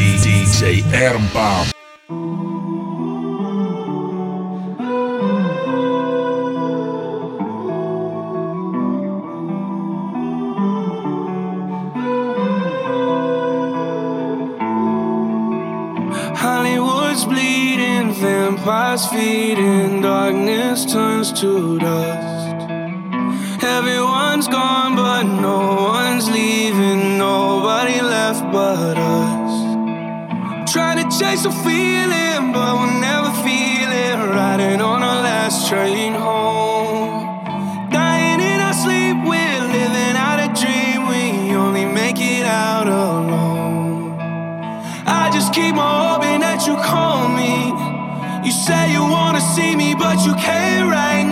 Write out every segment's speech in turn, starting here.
DJ Hollywood's bleeding, vampires feeding, darkness turns to dust. chase a feeling, but we'll never feel it. Riding on our last train home. Dying in our sleep, we're living out a dream. We only make it out alone. I just keep on hoping that you call me. You say you wanna see me, but you can't right now.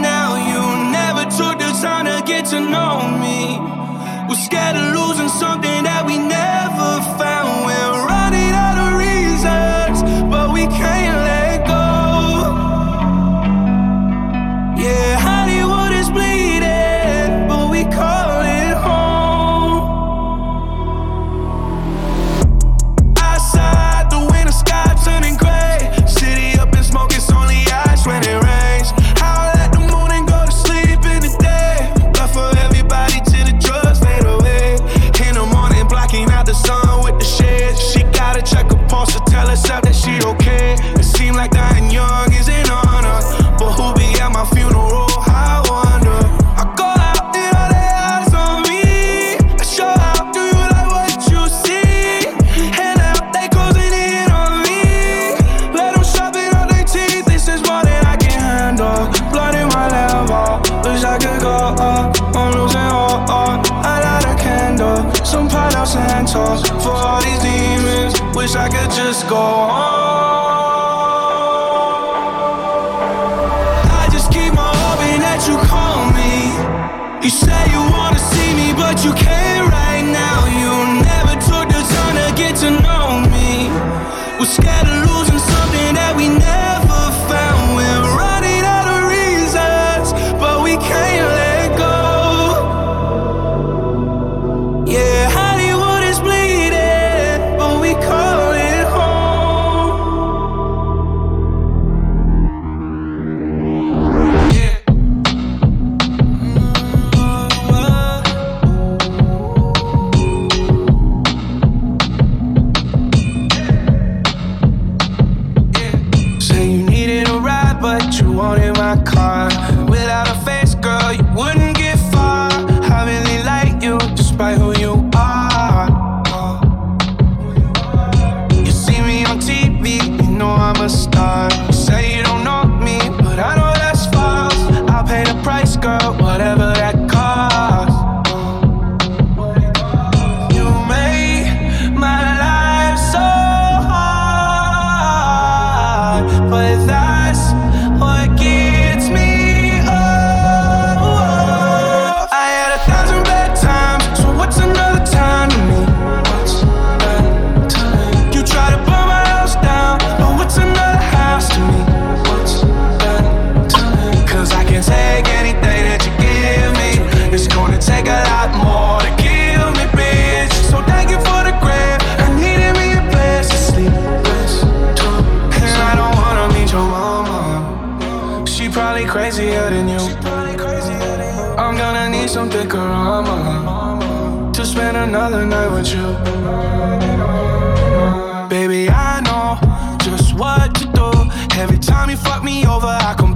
fuck me over. I come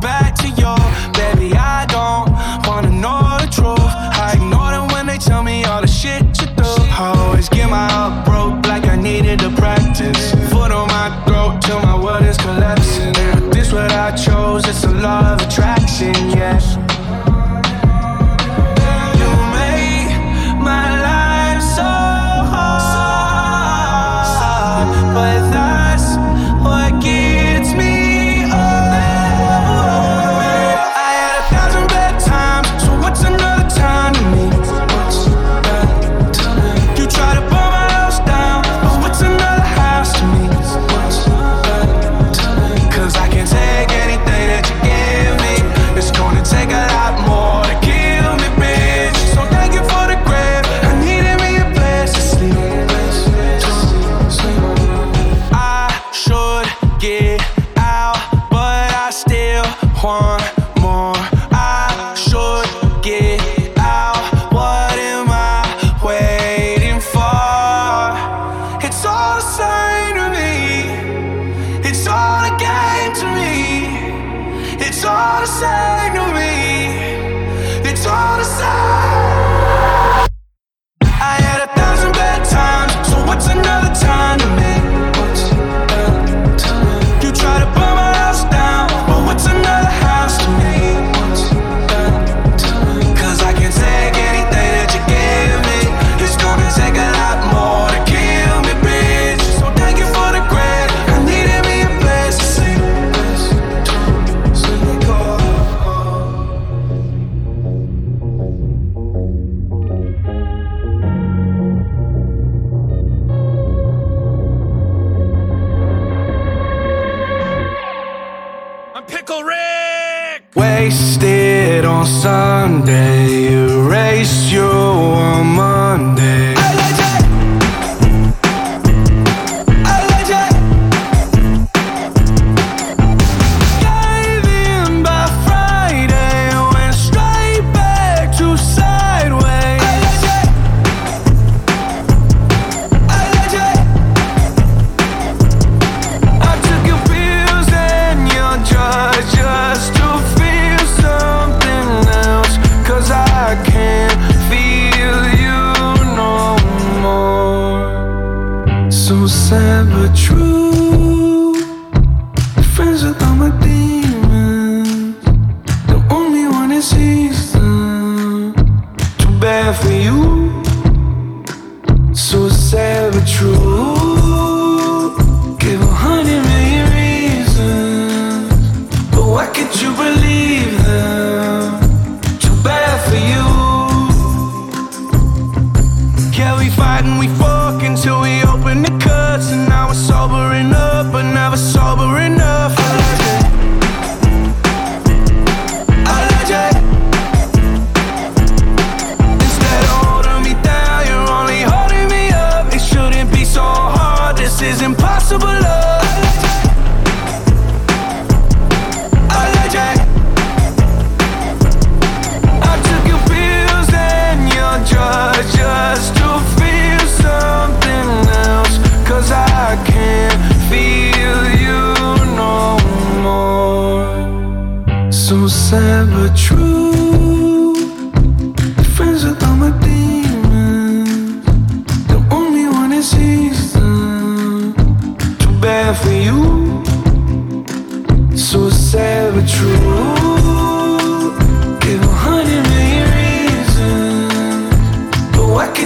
I'm a being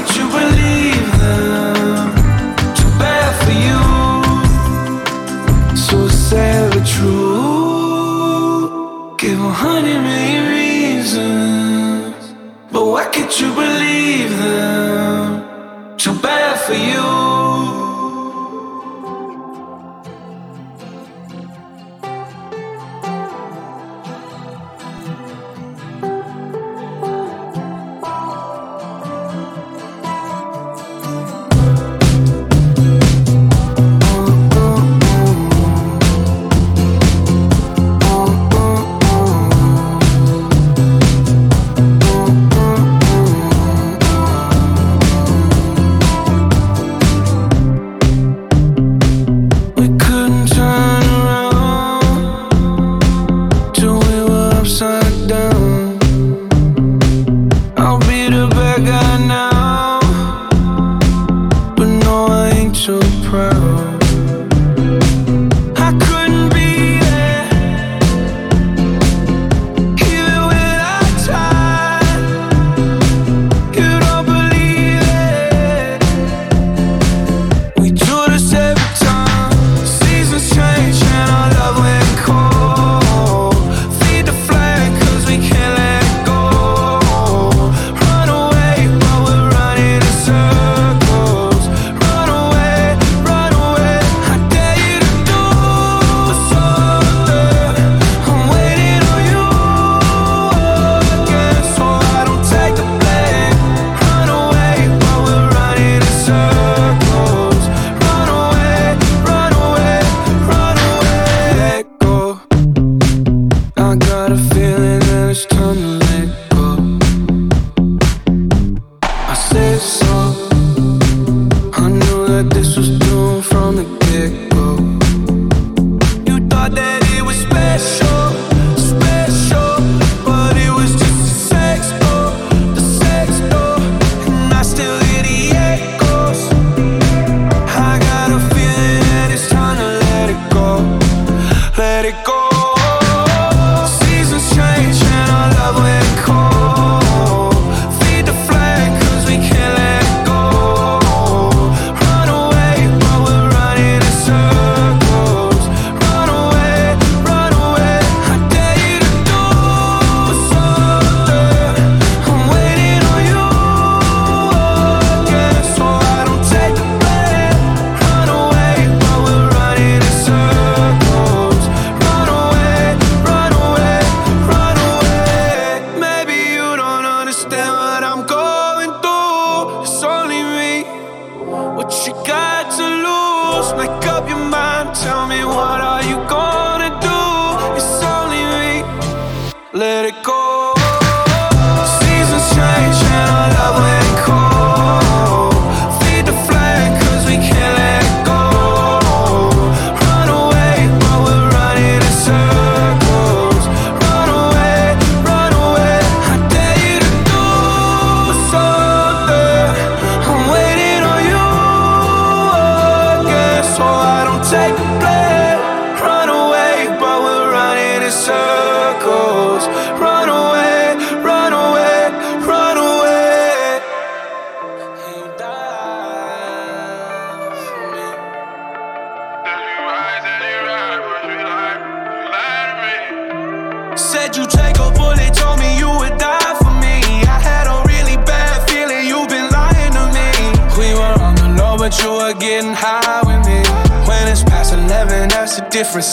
still idiot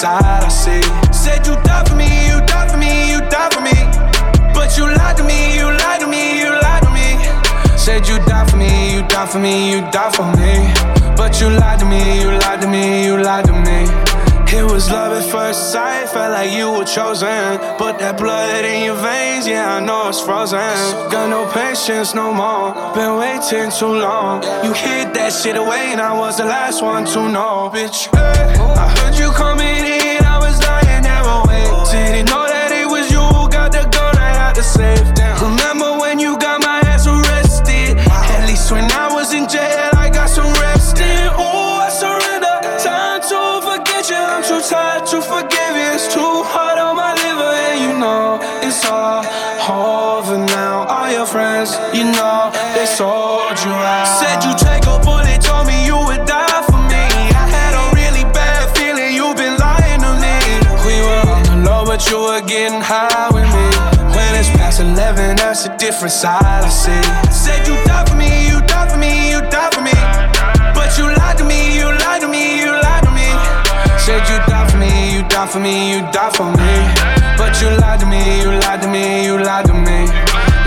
side I see. Said you die for me, you die for me, you die for me. But you lied to me, you lied to me, you lied to me. Said you die for me, you die for me, you die for me. But you lied to me, you lied to me, you lied to me. It was love at first sight, felt like you were chosen. But that blood in your veins, yeah, I know it's frozen. Got no patience no more, been waiting too long. You hid that shit away, and I was the last one to know, bitch. I heard you coming in, a different side I see. Said you die for me, you die for me, you die for me. But you lied to me, you lied to me, you lied to me. Said you die for me, you die for me, you die for me. But you lied to me, you lied to me, you lied to me.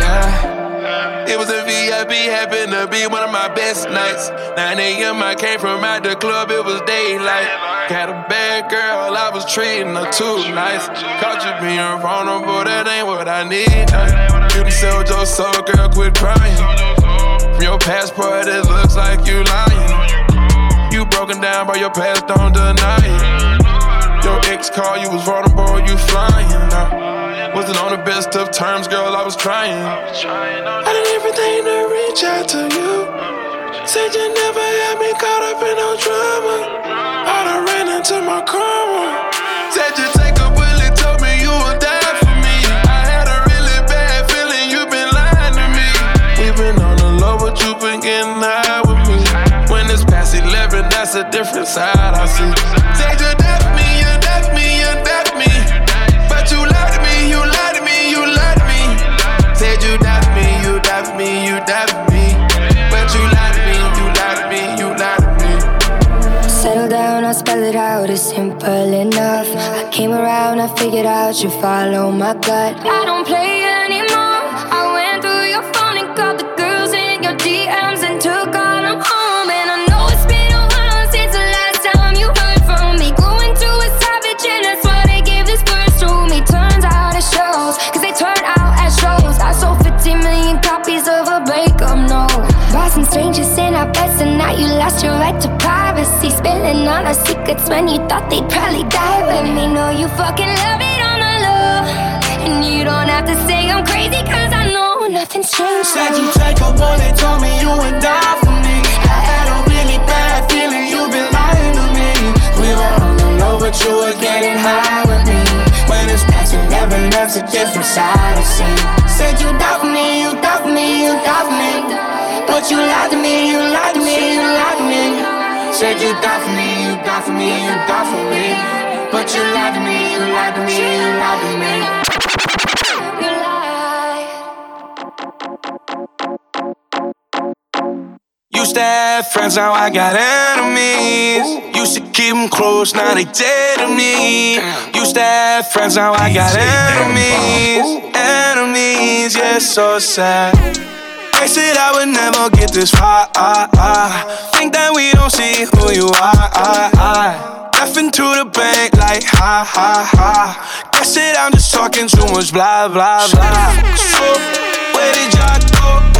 Yeah. It was a VIP, happened to be one of my best nights. 9 a.m. I came from out the club, it was daylight. Got a bad girl, I was treating her too nice. Caught you being vulnerable, that ain't what I need. Nah. You done sold your soul, girl, quit crying. From your passport, it looks like you lying. You broken down, by your past don't deny it. Your ex called, you was vulnerable, you flying now. Wasn't on the best of terms, girl, I was trying. I did everything to reach out to you. Said you never had me caught up in no drama. I done ran into my karma. A different side I see. Said you for me, you for me, you for me. But you lied to me, you lied to me, you lied to me. Said you for me, you for me, you for me. But you lied to me, you lied to me, you lied to me. Settle down, I'll spell it out, it's simple enough. I came around, I figured out you follow my gut. I don't play anymore. Lost your right to privacy. Spilling all our secrets when you thought they'd probably die with me. Know you fucking love it on the low. And you don't have to say I'm crazy, cause I know nothing's changed. Said you take a bullet, told me you would die for me. I had a really bad feeling you've been lying to me. We were on the low, but you were getting high with me. When it's past 11, that's a different side I see. Said you for me, you for me, you for me. But you lied to me, you lied to me, you lied to me. Said you die for me, you die for me, you die for me. But you lied to me, you lied to me, you lied to me. You lie. Used to have friends, now I got enemies. Used to keep them close, now they dead to me. Used to have friends, now I got enemies. Enemies, yeah, so sad. I said I would never get this far. Think that we don't see who you are. F into the bank like ha ha ha. Guess it, I'm just talking too much blah blah blah. So, where did y'all go?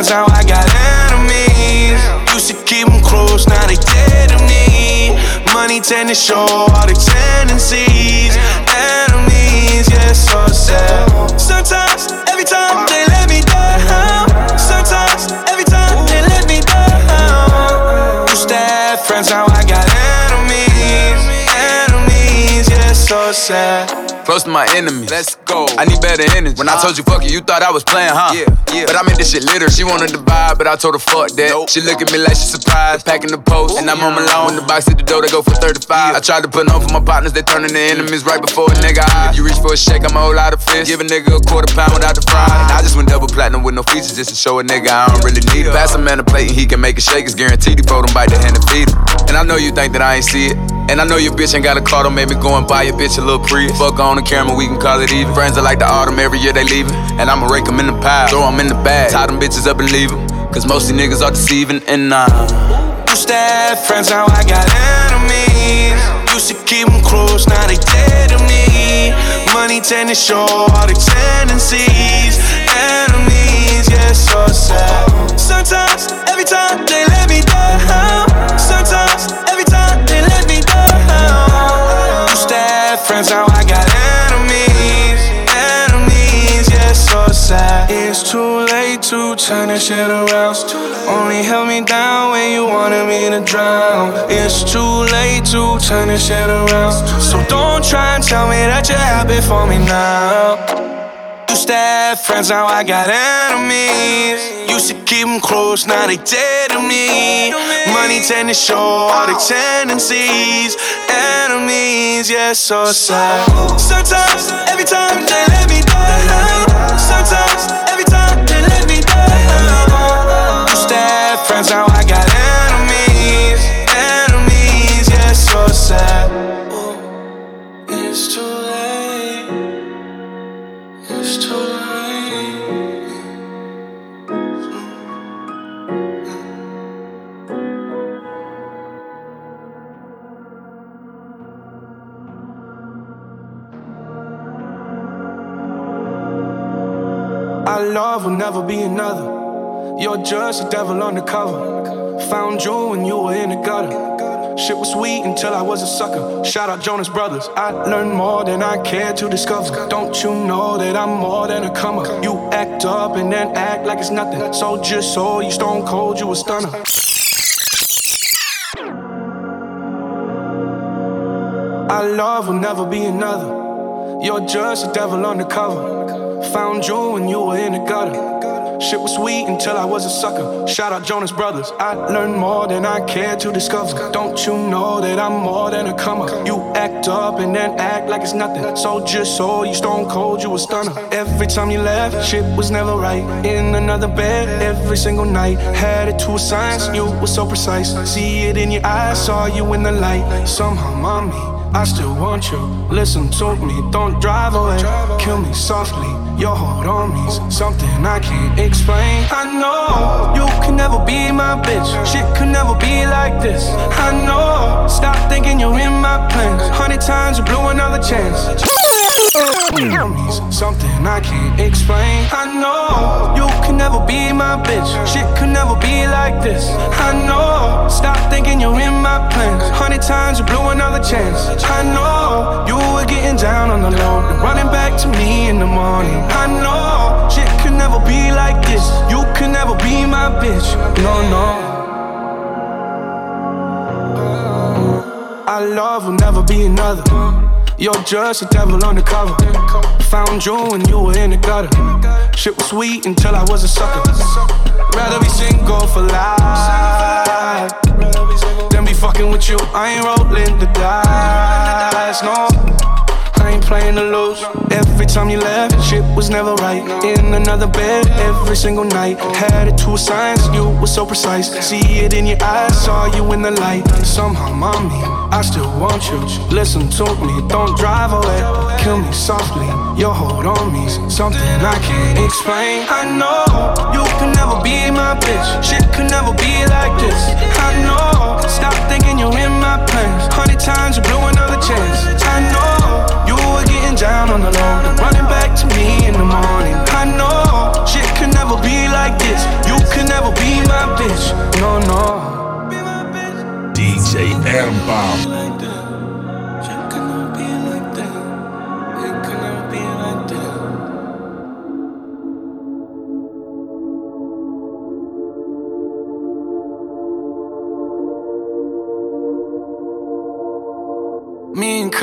Friends, now I got enemies. Used to keep them close, now they me. Money tend to show all the tendencies. Enemies, yeah, so sad. Sometimes, every time they let me down. Sometimes, every time they let me down. Used to have friends, now I got enemies. Enemies, yeah, so sad. Close to my enemies. Let's go. I need better energy. When I told you fuck you, you thought I was playing, huh? Yeah, yeah. But I made this shit litter. She wanted to buy, but I told her fuck that. Nope. She look at me like she surprised. Packing the post, and I'm on my loan. The box at the door, they go for 35. Yeah. I tried to put on for my partners, they turning to enemies right before a nigga high. If you reach for a shake, I'm a whole lot of fish. Give a nigga a quarter pound without the fry. And I just went double platinum with no features just to show a nigga I don't really need it. Pass a man a plate and he can make a shake. It's guaranteed he fold him bite the hand and feed him. And I know you think that I ain't see it. And I know your bitch ain't got a car, don't make me go and buy your bitch a little Prius. Fuck on the camera, we can call it even. Friends are like the autumn, every year they leaving. And I'ma rake them in the pile, throw them in the bag. Tie them bitches up and leave them. Cause most of niggas are deceiving, and nah. Used to have friends, now I got enemies. Used to keep them close, now they dead to me. Money tend to show all the tendencies. Enemies, yeah, so sad. Sometimes, every time they let me down. Sometimes, every time friends, now I got enemies. Enemies, yeah, so sad. It's too late to turn this shit around. Only held me down when you wanted me to drown. It's too late to turn this shit around. So don't try and tell me that you're happy for me now. Have friends, now I got enemies. Used to keep them close, now they dead to me. Money tend to show all the tendencies. Enemies, yeah, so sad. Sometimes, every time they let me down. Sometimes, every time they let me down. Used to have friends, now I got enemies. Enemies, yeah, so sad. Love will never be another. You're just a devil undercover. Found you when you were in the gutter. Shit was sweet until I was a sucker. Shout out Jonas Brothers. I learned more than I cared to discover. Don't you know that I'm more than a comer? You act up and then act like it's nothing. So just so you stone cold, you a stunner. Our love will never be another. You're just a devil undercover. Found you when you were in the gutter. Shit was sweet until I was a sucker. Shout out Jonas Brothers. I learned more than I cared to discover. Don't you know that I'm more than a comer? You act up and then act like it's nothing. So just so you stone cold, you a stunner. Every time you left, shit was never right. In another bed every single night. Had it to a science, you were so precise. See it in your eyes, saw you in the light. Somehow, mommy. I still want you. Listen to me, don't drive away. Kill me softly. Your heart on me's something I can't explain. I know you can never be my bitch. Shit could never be like this. I know. Stop thinking you're in my plans. Hundred times you blew another chance. Something I can't explain. I know never be my bitch. Shit could never be like this. I know. Stop thinking you're in my plans. Hundred times you blew another chance. I know you were getting down on the low, running back to me in the morning. I know shit could never be like this. You could never be my bitch. No, no. Our love will never be another. You're just a devil undercover. Found you when you were in the gutter. Shit was sweet until I was a sucker. Rather be single for life than be Fucking with you, I ain't rolling the dice, no ain't playing to lose. Every time you left, shit was never right. In another bed every single night. Had it to a science, you were so precise. See it in your eyes, saw you in the light. Somehow, mommy, I still want you. Listen to me, don't drive away. Kill me softly, your hold on me's something I can't explain. I know you can never be my bitch. Shit could never be like this. I know. Stop thinking you're in my plans. Hundred times you blew another chance. I know you were getting down on the low running back to me in the morning. I know shit can never be like this. You can never be my bitch. No, no. DJ Ermbomb.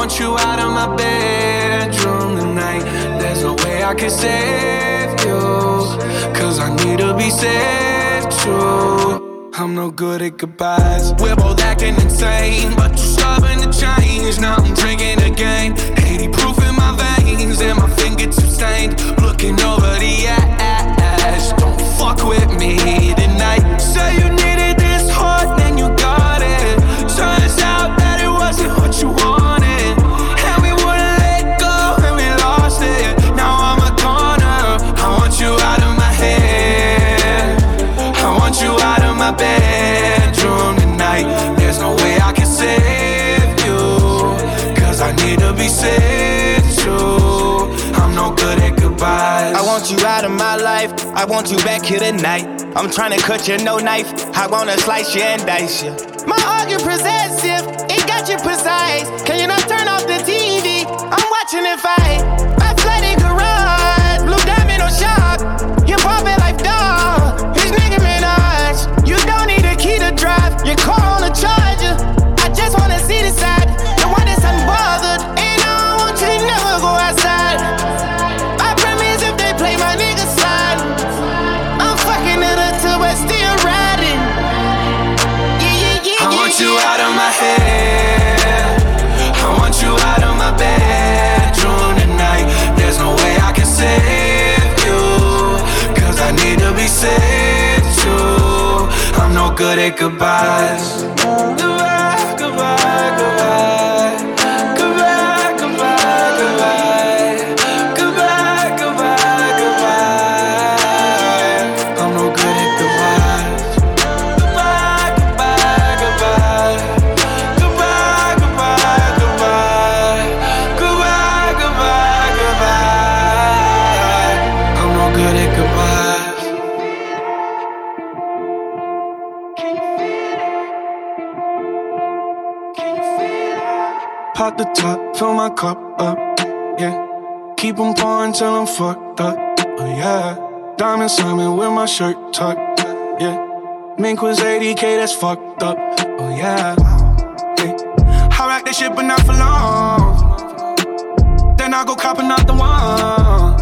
Want you out of my bedroom tonight. There's no way I can save you. Cause I need to be saved too. I'm no good at goodbyes. We're both acting insane, but too stubborn to change. Now I'm drinking again. 80 proof in my veins, and my fingertips stained. Looking over the ash. Don't fuck with me tonight. Say you needed this hard, then you got it. Turns out that it wasn't what you wanted. Want you out of my life. I want you back here tonight. I'm trying to cut you no knife. I wanna slice you and dice you. My you possessive, it got you precise. Can you not turn off the TV? I'm watching it fight. I'm no goodbyes. Pop the top, fill my cup up, yeah. Keep on pouring till I'm fucked up, oh yeah. Diamond Simon with my shirt tucked, yeah. Mink was 80k, that's fucked up, oh yeah. I rock that shit, but not for long. Then I go copping out the one.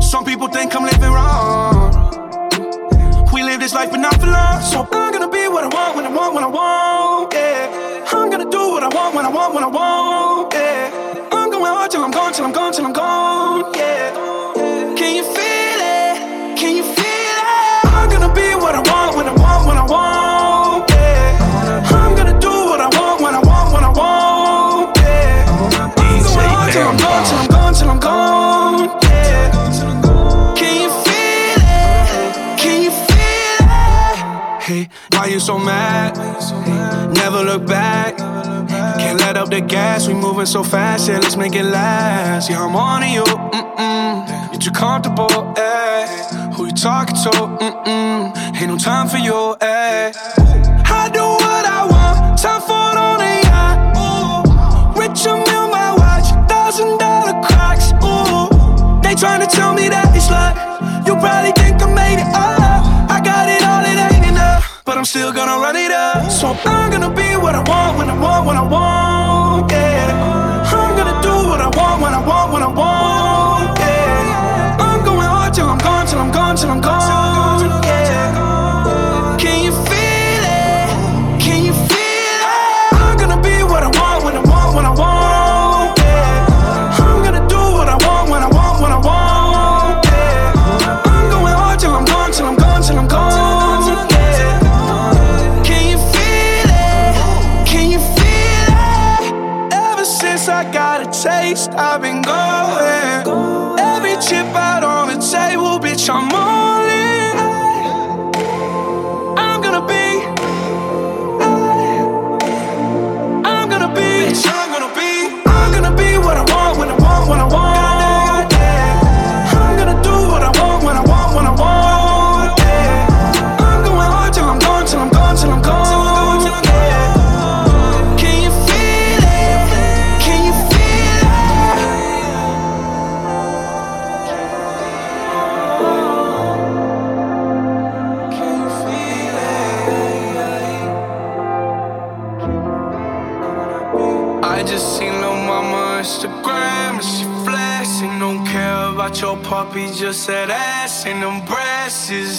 Some people think I'm living wrong. We live this life, but not for long. So I'm gonna be what I want, when I want, when I want, yeah. I'm gonna do what I want when I want when I want. Yeah. I'm going hard till I'm gone, till I'm gone, till I'm gone. Yeah. Can you feel it? Can you feel it? I'm gonna be what I want when I want when I want. Yeah. I'm gonna do what I want when I want when I want. Yeah. I'm going hard till I'm gone, till I'm gone, till I'm gone. Yeah. Can you feel it? Can you feel it? Hey, why you so mad? Never look back. Can't let up the gas, we moving so fast, yeah, let's make it last. Yeah, I'm on you, mm-mm. You're too comfortable, eh? Who you talking to, mm-mm. Ain't no time for you, eh? I do what I want, time for on the yacht. Rich, I'm my watch, thousand dollar crocs, ooh. They trying to tell me that it's luck. You probably I'm still gonna run it up. So I'm gonna be what I want, when I want, when I want, yeah. I'm gonna do what I want, when I want, when I want, yeah. I'm going hard till I'm gone, till I'm gone, till I'm gone,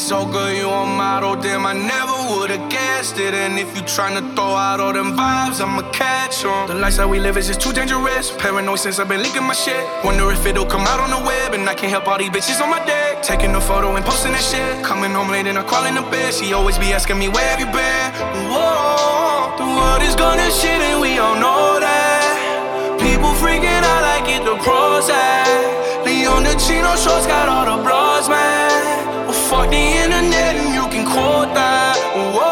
so good, you a model, damn, I never would've guessed it. And if you tryna throw out all them vibes, I'ma catch 'em. The lifestyle we live is just too dangerous. Paranoid since I've been leaking my shit. Wonder if it'll come out on the web, and I can't help all these bitches on my deck. Taking a photo and posting that shit. Coming home late and I crawl in the bed. She always be asking me, where have you been? Whoa, the world is gonna shit, and we all know that. People freaking out like it the pros at. Leon the Chino shorts got all the blogs, man. Fuck the internet and you can quote that. Whoa,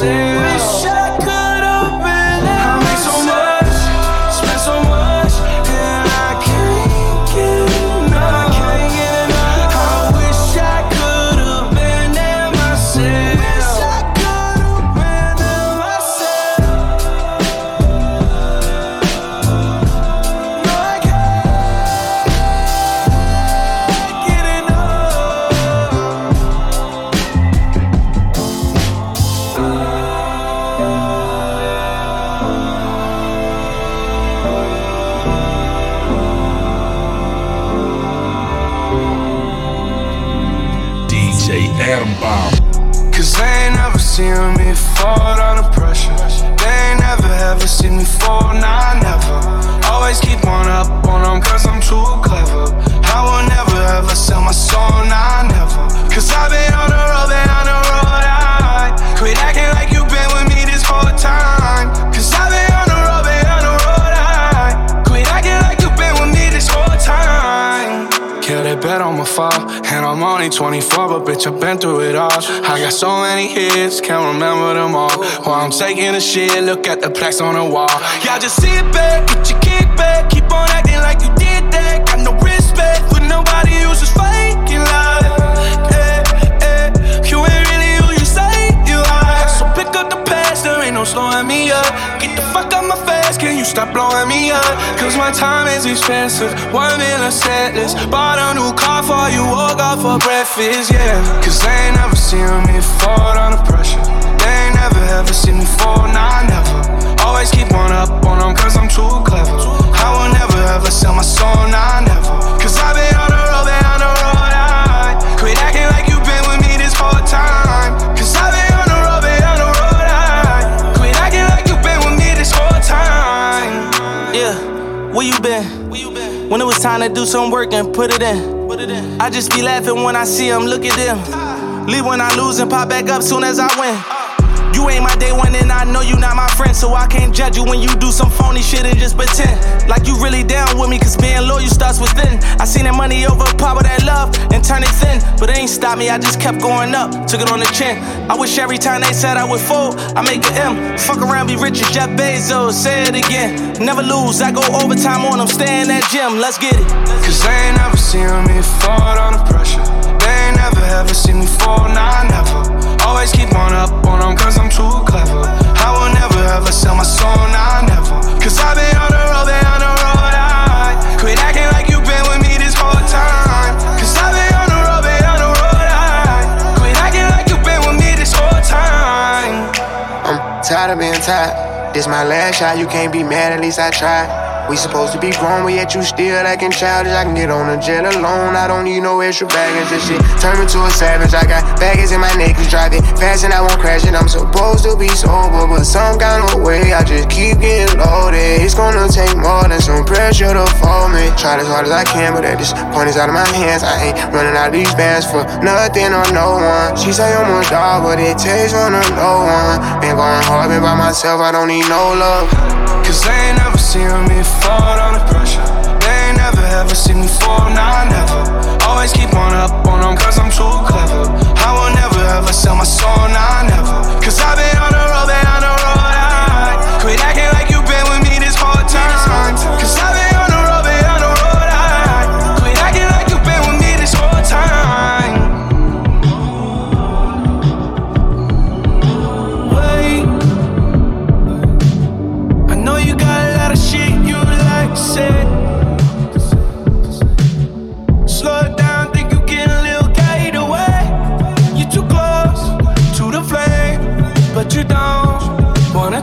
say While I'm taking a shit, look at the plaques on the wall. Y'all just sit back, get your kick back, keep on acting like you did that. Got no respect for nobody who's just faking love. Eh, eh, you ain't really who you say you are. So pick up the past, there ain't no slowing me up. Get the fuck out my face, can you stop blowing me up? Cause my time is expensive, one set list. Bought a new car for you, woke up for breakfast, yeah. Cause they ain't never seen me fall under pressure. Ever seen me fall, nah, never. Always keep one up on them cause I'm too clever. I will never ever sell my soul, nah, never. Cause I've been on the road, been on the road, I quit acting like you've been with me this whole time. Cause I've been on the road, been on the road, I quit acting like you've been with me this whole time. Yeah, where you been? Where you been? When it was time to do some work and put it in. Put it in. I just be laughing when I see them, look at them. Leave when I lose and pop back up soon as I win. You ain't my day one and I know you not my friend, so I can't judge you when you do some phony shit and just pretend like you really down with me, cause being loyal starts within. I seen that money overpower that love and turn it thin, but it ain't stop me, I just kept going up, took it on the chin. I wish every time they said I would fold, I make an M. Fuck around, be rich as Jeff Bezos, say it again. Never lose, I go overtime on them, stay in that gym, let's get it. Cause they ain't never seen me fall under pressure. They ain't never ever seen me fall, nah, never. Always keep one up This my last shot, you can't be mad, at least I tried. We supposed to be grown, but yet you still acting childish. I can get on a jet alone. I don't need no extra baggage. This shit turn me to a savage. I got baggage in my drive it fast and I won't crash it. I'm supposed to be sober, but some kind of way I just keep getting loaded. It's gonna take more than some pressure to fall me. Try as hard as I can, but at this point it's out of my hands. I ain't running out of these bands for nothing or no one. She say I'm a dog, but it takes one to know one. Been going hard, been by myself. I don't need no love. Cause they ain't never seen me fall under pressure. They ain't never ever seen me fall, nah, never. Always keep one up on them cause I'm too clever. I will never ever sell my soul, nah, never. Cause I've on been on the road,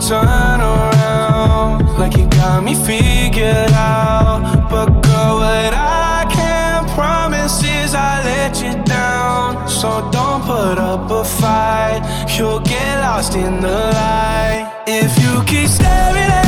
turn around like you got me figured out. But girl, what I can promise is I let you down. So don't put up a fight, you'll get lost in the light. If you keep staring at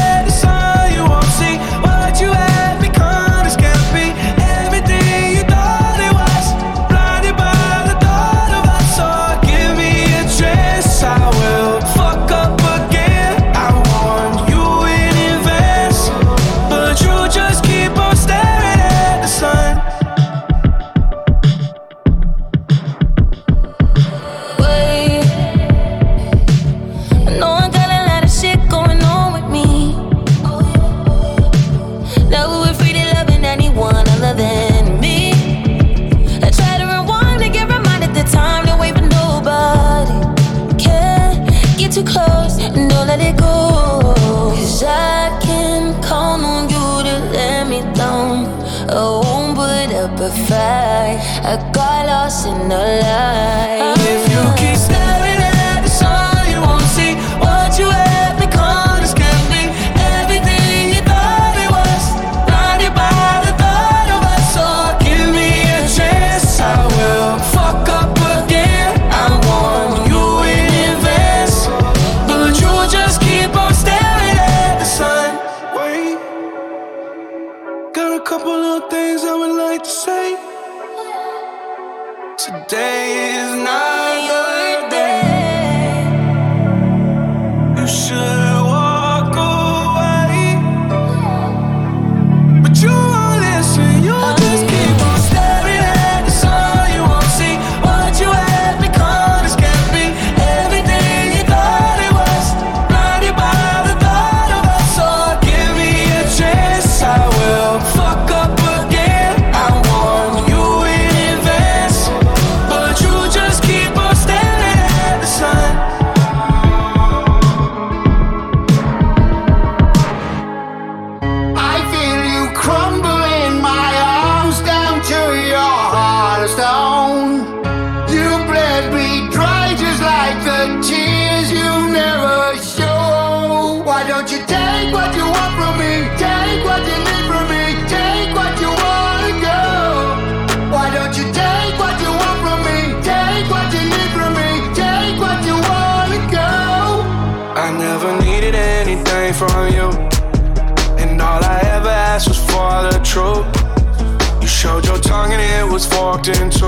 was walked into.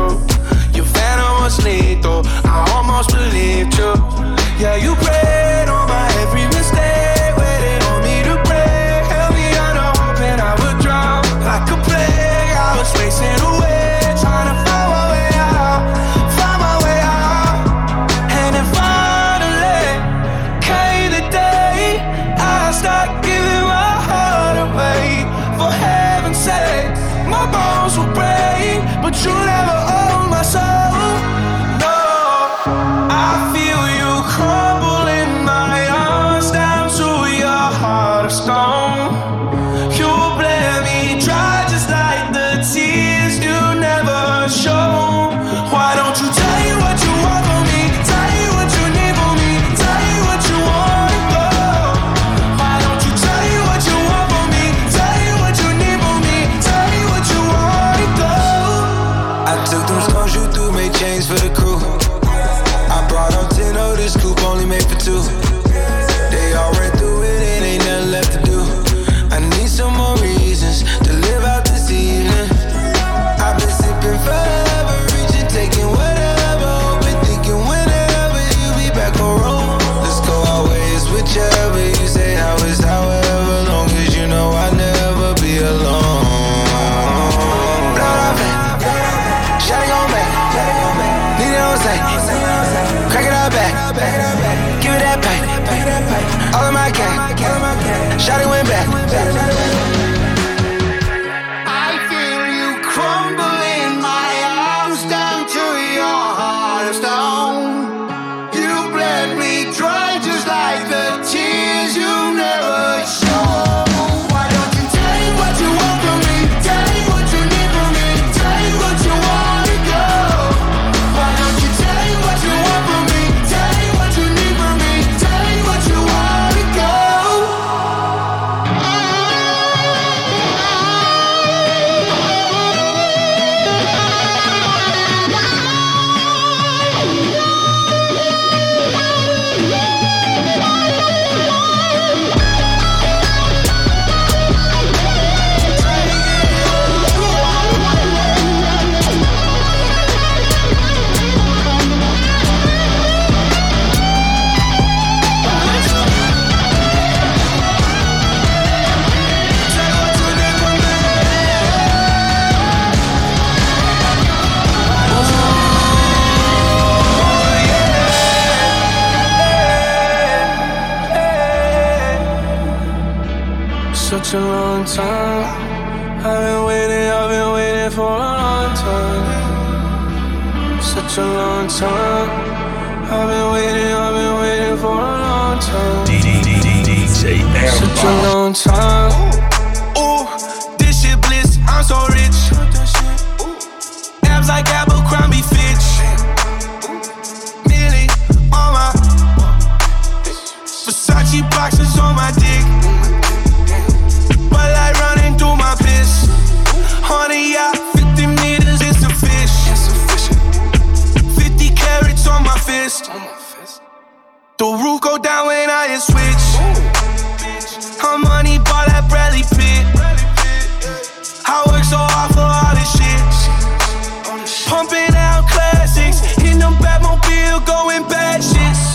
Your venom was lethal. I almost believed you. Yeah, you prayed.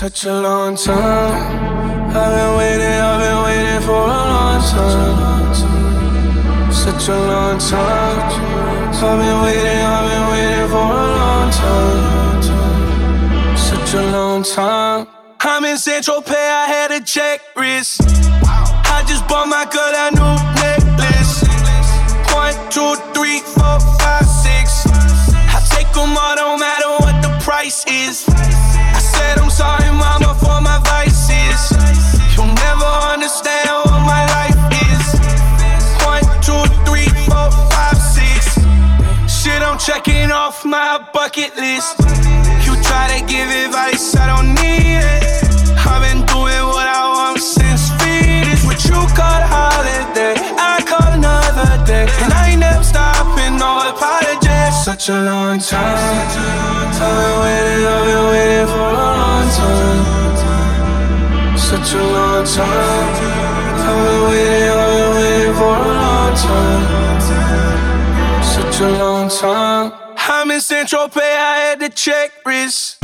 such a long time. I've been waiting, I've been waiting for a long time. Such a long time. I've been waiting, I've been waiting for a long time. Such a long time. I'm in Central Pay, I had a check wrist. I just bought my girl a new necklace. One, two, three, four, five, six. I take them all, don't matter. Checking off my bucket list. You try to give advice, I don't need it. I've been doing what I want since Venus. What you call holiday, I call another day. And I ain't never stopping, no apologies. Such a long time. I've been waiting, I've been waiting for a long time. Such a long time. I've been waiting, I've been waiting for a long time. I'm in Central Pay, I had to check wrist.